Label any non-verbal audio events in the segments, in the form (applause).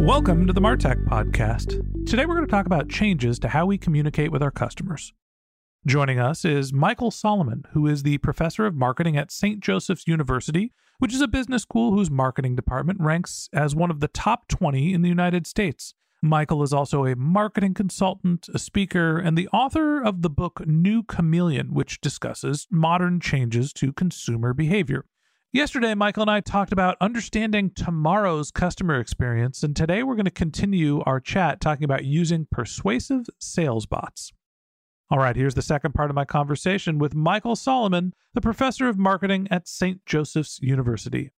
Welcome to the Martech Podcast. Today we're going to talk about changes to how we communicate with our customers. Joining us is Michael Solomon, who is the professor of marketing at St. Joseph's University, which is a business school whose marketing department ranks as one of the top 20 in the United States. Michael is also a marketing consultant, a speaker, and the author of the book New Chameleon, which discusses modern changes to consumer behavior. Yesterday, Michael and I talked about understanding tomorrow's customer experience, and today we're going to continue our chat talking about using persuasive sales bots. All right, here's the second part of my conversation with Michael Solomon, the professor of marketing at St. Joseph's University.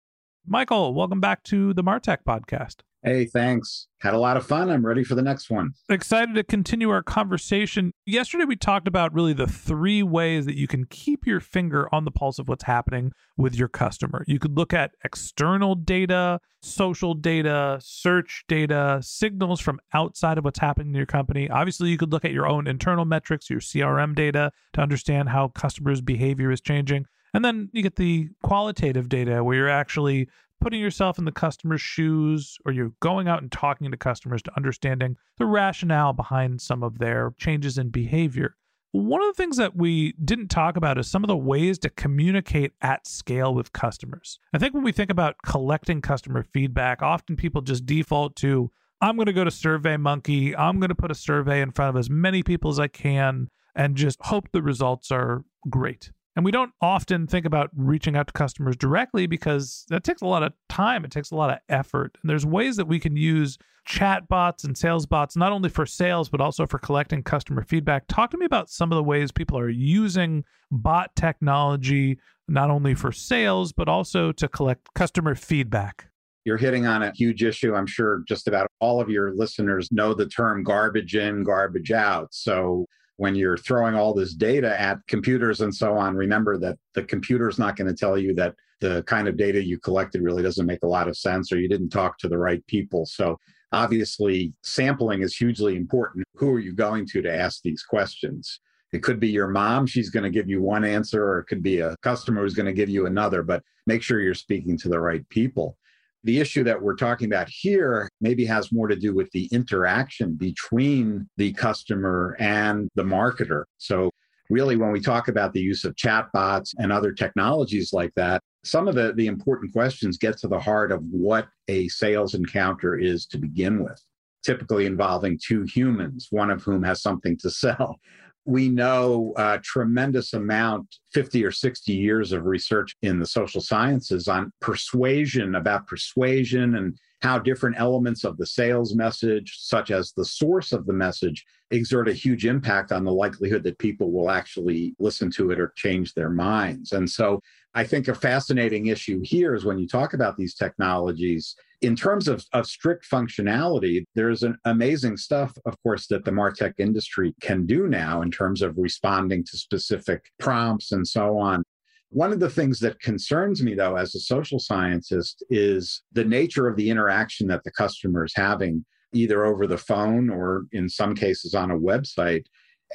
Michael, welcome back to the Martech podcast. Hey, thanks. Had a lot of fun. I'm ready for the next one. Excited to continue our conversation. Yesterday, we talked about really the three ways that you can keep your finger on the pulse of what's happening with your customer. You could look at external data, social data, search data, signals from outside of what's happening in your company. Obviously, you could look at your own internal metrics, your CRM data to understand how customers' behavior is changing. And then you get the qualitative data where you're actually putting yourself in the customer's shoes or you're going out and talking to customers to understanding the rationale behind some of their changes in behavior. One of the things that we didn't talk about is some of the ways to communicate at scale with customers. I think when we think about collecting customer feedback, often people just default to I'm going to go to SurveyMonkey, I'm going to put a survey in front of as many people as I can and just hope the results are great. And we don't often think about reaching out to customers directly because that takes a lot of time. It takes a lot of effort. And there's ways that we can use chat bots and sales bots, not only for sales, but also for collecting customer feedback. Talk to me about some of the ways people are using bot technology, not only for sales, but also to collect customer feedback. You're hitting on a huge issue. I'm sure just about all of your listeners know the term garbage in, garbage out. So when you're throwing all this data at computers and so on, remember that the computer is not going to tell you that the kind of data you collected really doesn't make a lot of sense or you didn't talk to the right people. So obviously, sampling is hugely important. Who are you going to to ask these questions? It could be your mom, she's going to give you one answer, or it could be a customer who's going to give you another, but make sure you're speaking to the right people the issue that we're talking about here maybe has more to do with the interaction between the customer and the marketer. So, really, when we talk about the use of chatbots and other technologies like that, some of the, the important questions get to the heart of what a sales encounter is to begin with, typically involving two humans, one of whom has something to (laughs) sell we know a tremendous amount 50 or 60 years of research in the social sciences on persuasion about persuasion and how different elements of the sales message such as the source of the message exert a huge impact on the likelihood that people will actually listen to it or change their minds and so i think a fascinating issue here is when you talk about these technologies in terms of, of strict functionality, there's an amazing stuff, of course, that the Martech industry can do now in terms of responding to specific prompts and so on. One of the things that concerns me, though, as a social scientist, is the nature of the interaction that the customer is having, either over the phone or in some cases on a website.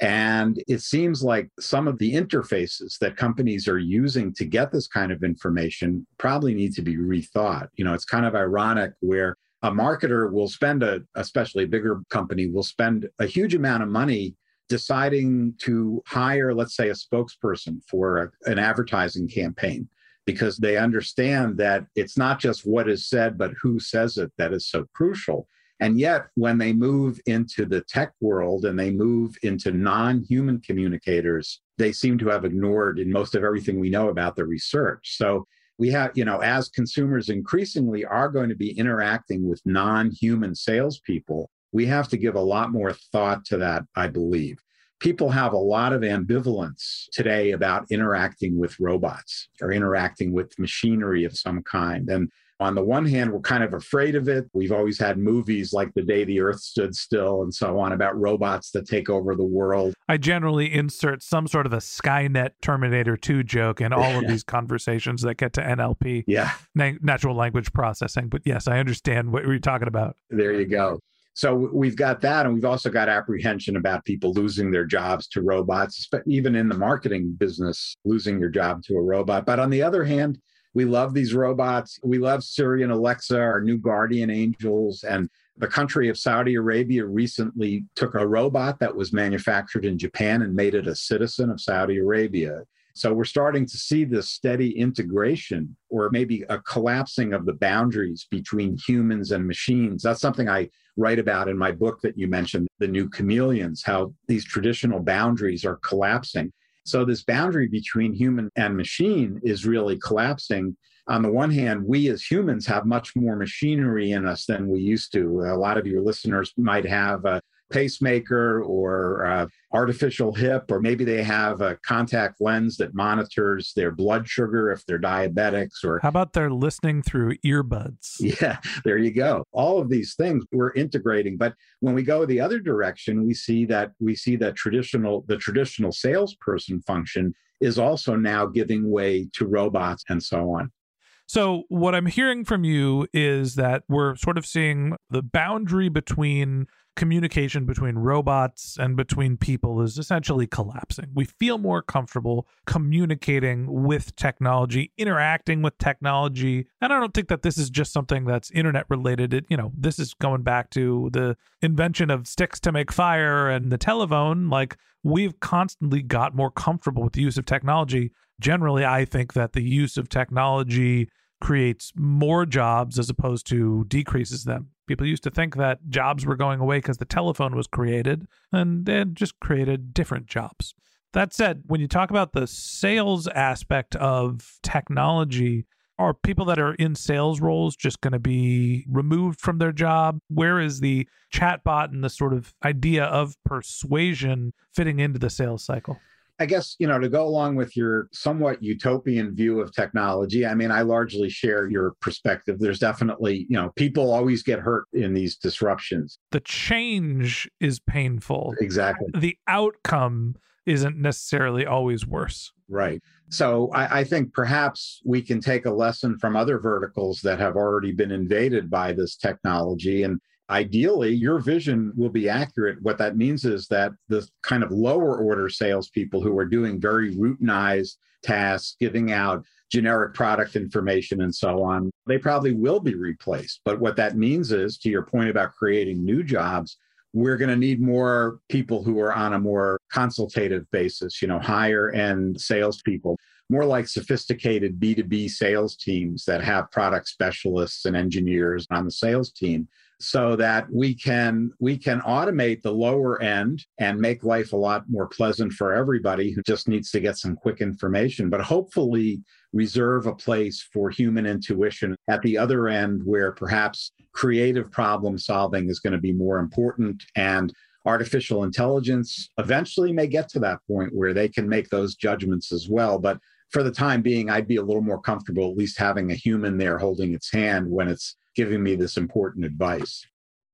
And it seems like some of the interfaces that companies are using to get this kind of information probably need to be rethought. You know, it's kind of ironic where a marketer will spend a, especially a bigger company, will spend a huge amount of money deciding to hire, let's say, a spokesperson for a, an advertising campaign because they understand that it's not just what is said, but who says it that is so crucial. And yet, when they move into the tech world and they move into non human communicators, they seem to have ignored in most of everything we know about the research. So, we have, you know, as consumers increasingly are going to be interacting with non human salespeople, we have to give a lot more thought to that, I believe. People have a lot of ambivalence today about interacting with robots or interacting with machinery of some kind. And on the one hand, we're kind of afraid of it. We've always had movies like The Day the Earth Stood Still and so on about robots that take over the world. I generally insert some sort of a Skynet Terminator 2 joke in all of (laughs) these conversations that get to NLP. Yeah. Na- natural language processing. But yes, I understand what you're talking about. There you go. So we've got that, and we've also got apprehension about people losing their jobs to robots, even in the marketing business, losing your job to a robot. But on the other hand, we love these robots. We love Siri and Alexa, our new guardian angels. And the country of Saudi Arabia recently took a robot that was manufactured in Japan and made it a citizen of Saudi Arabia. So we're starting to see this steady integration or maybe a collapsing of the boundaries between humans and machines. That's something I write about in my book that you mentioned, The New Chameleons, how these traditional boundaries are collapsing. So, this boundary between human and machine is really collapsing. On the one hand, we as humans have much more machinery in us than we used to. A lot of your listeners might have a pacemaker or uh, artificial hip, or maybe they have a contact lens that monitors their blood sugar if they're diabetics. Or how about they're listening through earbuds? (laughs) Yeah, there you go. All of these things we're integrating, but when we go the other direction, we see that we see that traditional the traditional salesperson function is also now giving way to robots and so on. So, what I'm hearing from you is that we're sort of seeing the boundary between communication between robots and between people is essentially collapsing. We feel more comfortable communicating with technology, interacting with technology. And I don't think that this is just something that's internet related. It, you know, this is going back to the invention of sticks to make fire and the telephone. Like we've constantly got more comfortable with the use of technology. Generally, I think that the use of technology creates more jobs as opposed to decreases them. People used to think that jobs were going away because the telephone was created, and they just created different jobs. That said, when you talk about the sales aspect of technology, are people that are in sales roles just going to be removed from their job? Where is the chatbot and the sort of idea of persuasion fitting into the sales cycle? I guess, you know, to go along with your somewhat utopian view of technology, I mean, I largely share your perspective. There's definitely, you know, people always get hurt in these disruptions. The change is painful. Exactly. The outcome isn't necessarily always worse. Right. So I, I, think perhaps we can take a lesson from other verticals that have already been invaded by this technology and ideally your vision will be accurate. What that means is that the kind of lower order salespeople who are doing very routinized tasks, giving out generic product information and so on, they probably will be replaced. But what that means is, to your point about creating new jobs, we're going to need more people who are on a more consultative basis, you know, higher end salespeople, more like sophisticated B2B sales teams that have product specialists and engineers on the sales team so that we can we can automate the lower end and make life a lot more pleasant for everybody who just needs to get some quick information but hopefully reserve a place for human intuition at the other end where perhaps creative problem solving is going to be more important and artificial intelligence eventually may get to that point where they can make those judgments as well. But for the time being i'd be a little more comfortable at least having a human there holding its hand when it's giving me this important advice.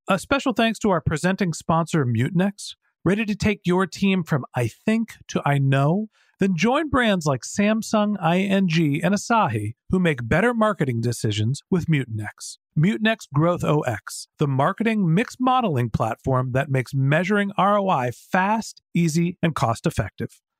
A special thanks to our presenting sponsor, Mutinex. Ready to take your team from I think to I know? Then join brands like Samsung, ING, and Asahi who make better marketing decisions with Mutinex. Mutinex Growth OS, the marketing mix modeling platform that makes measuring ROI fast, easy, and cost effective.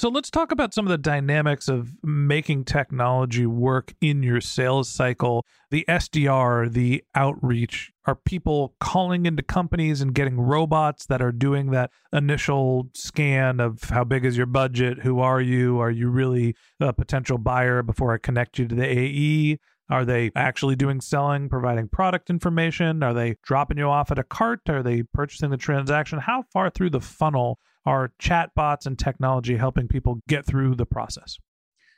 So let's talk about some of the dynamics of making technology work in your sales cycle. The SDR, the outreach, are people calling into companies and getting robots that are doing that initial scan of how big is your budget? Who are you? Are you really a potential buyer before I connect you to the AE? Are they actually doing selling, providing product information? Are they dropping you off at a cart? Are they purchasing the transaction? How far through the funnel are chatbots and technology helping people get through the process?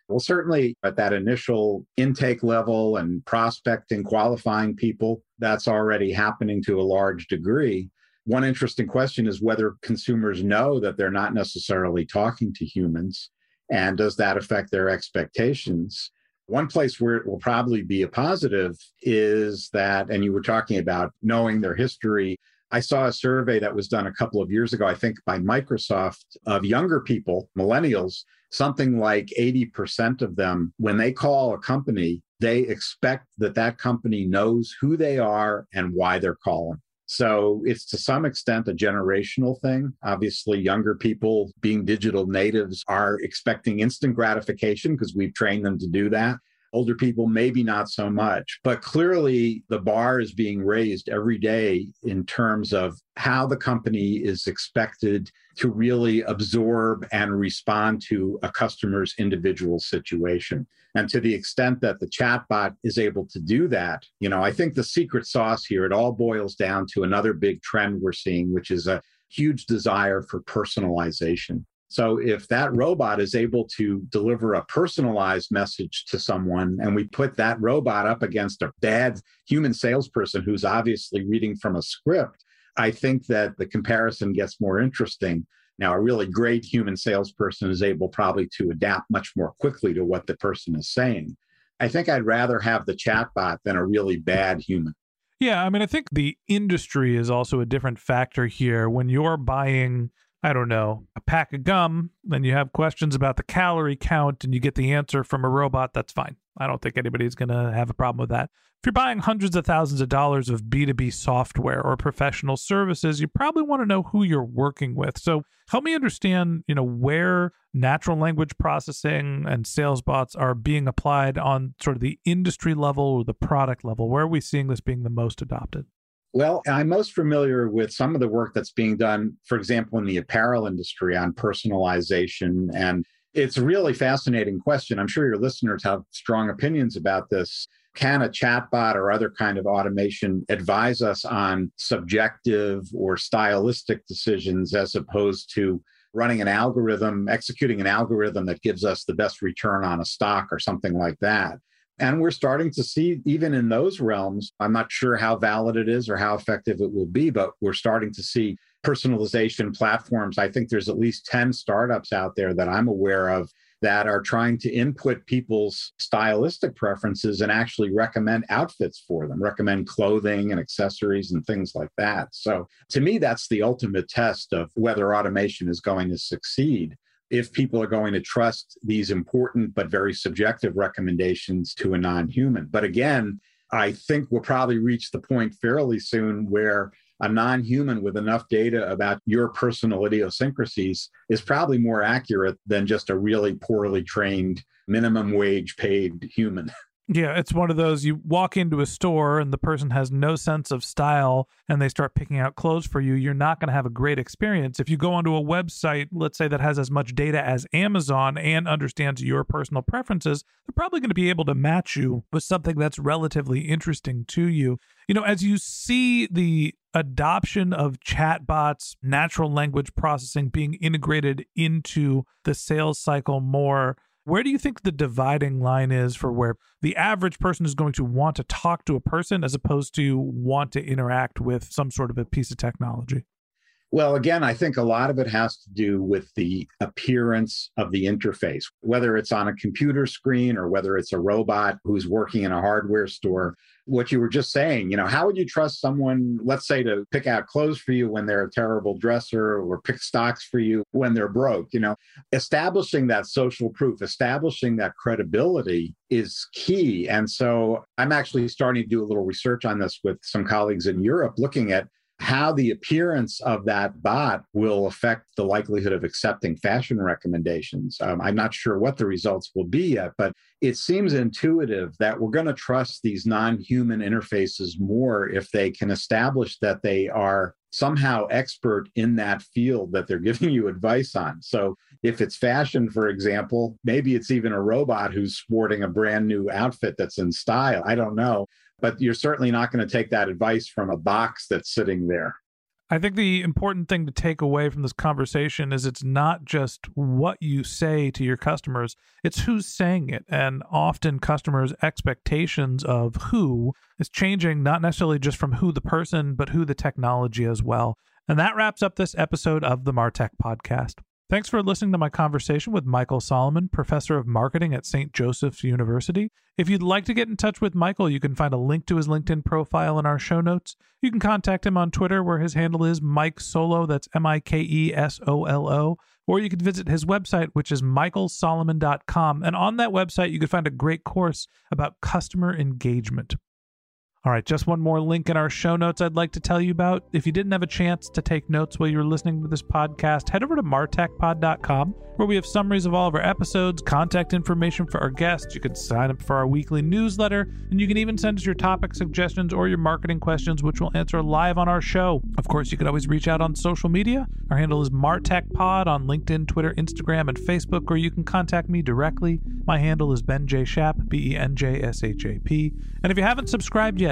Well, certainly at that initial intake level and prospecting, qualifying people, that's already happening to a large degree. One interesting question is whether consumers know that they're not necessarily talking to humans. And does that affect their expectations? One place where it will probably be a positive is that, and you were talking about knowing their history I saw a survey that was done a couple of years ago, I think by Microsoft, of younger people, millennials. Something like 80% of them, when they call a company, they expect that that company knows who they are and why they're calling. So it's to some extent a generational thing. Obviously, younger people being digital natives are expecting instant gratification because we've trained them to do that. Older people, maybe not so much. But clearly, the bar is being raised every day in terms of how the company is expected to really absorb and respond to a customer's individual situation. And to the extent that the chatbot is able to do that, you know, I think the secret sauce here, it all boils down to another big trend we're seeing, which is a huge desire for personalization. So if that robot is able to deliver a personalized message to someone, and we put that robot up against a bad human salesperson who's obviously reading from a script, I think that the comparison gets more interesting. Now, a really great human salesperson is able probably to adapt much more quickly to what the person is saying. I think I'd rather have the chatbot than a really bad human. Yeah, I mean, I think the industry is also a different factor here. When you're buying I don't know, a pack of gum, then you have questions about the calorie count and you get the answer from a robot, that's fine. I don't think anybody's going to have a problem with that. If you're buying hundreds of thousands of dollars of B2B software or professional services, you probably want to know who you're working with. So, help me understand, you know, where natural language processing and sales bots are being applied on sort of the industry level or the product level. Where are we seeing this being the most adopted? Well, I'm most familiar with some of the work that's being done, for example, in the apparel industry on personalization. And it's a really fascinating question. I'm sure your listeners have strong opinions about this. Can a chatbot or other kind of automation advise us on subjective or stylistic decisions as opposed to running an algorithm, executing an algorithm that gives us the best return on a stock or something like that? And we're starting to see, even in those realms, I'm not sure how valid it is or how effective it will be, but we're starting to see personalization platforms. I think there's at least 10 startups out there that I'm aware of that are trying to input people's stylistic preferences and actually recommend outfits for them, recommend clothing and accessories and things like that. So, to me, that's the ultimate test of whether automation is going to succeed. If people are going to trust these important but very subjective recommendations to a non human. But again, I think we'll probably reach the point fairly soon where a non human with enough data about your personal idiosyncrasies is probably more accurate than just a really poorly trained, minimum wage paid human. (laughs) Yeah, it's one of those you walk into a store and the person has no sense of style and they start picking out clothes for you. You're not going to have a great experience. If you go onto a website, let's say that has as much data as Amazon and understands your personal preferences, they're probably going to be able to match you with something that's relatively interesting to you. You know, as you see the adoption of chatbots, natural language processing being integrated into the sales cycle more where do you think the dividing line is for where the average person is going to want to talk to a person as opposed to want to interact with some sort of a piece of technology? Well, again, I think a lot of it has to do with the appearance of the interface, whether it's on a computer screen or whether it's a robot who's working in a hardware store. What you were just saying, you know, how would you trust someone, let's say, to pick out clothes for you when they're a terrible dresser or pick stocks for you when they're broke? You know, establishing that social proof, establishing that credibility is key. And so I'm actually starting to do a little research on this with some colleagues in Europe, looking at how the appearance of that bot will affect the likelihood of accepting fashion recommendations. Um, I'm not sure what the results will be yet, but it seems intuitive that we're going to trust these non human interfaces more if they can establish that they are somehow expert in that field that they're (laughs) giving you advice on. So if it's fashion, for example, maybe it's even a robot who's sporting a brand new outfit that's in style. I don't know but you're certainly not going to take that advice from a box that's sitting there. I think the important thing to take away from this conversation is it's not just what you say to your customers, it's who's saying it. And often customers' expectations of who is changing, not necessarily just from who the person, but who the technology as well. And that wraps up this episode of the Martech Podcast. Thanks for listening to my conversation with Michael Solomon, professor of marketing at St. Joseph's University. If you'd like to get in touch with Michael, you can find a link to his LinkedIn profile in our show notes. You can contact him on Twitter, where his handle is Mike Solo, that's M I K E S O L O, or you can visit his website, which is michaelsolomon.com. And on that website, you can find a great course about customer engagement. All right, just one more link in our show notes I'd like to tell you about. If you didn't have a chance to take notes while you were listening to this podcast, head over to martechpod.com where we have summaries of all of our episodes, contact information for our guests. You can sign up for our weekly newsletter, and you can even send us your topic suggestions or your marketing questions, which we'll answer live on our show. Of course, you can always reach out on social media. Our handle is martechpod on LinkedIn, Twitter, Instagram, and Facebook, or you can contact me directly. My handle is Ben J. Shap, B E N J S H A P. And if you haven't subscribed yet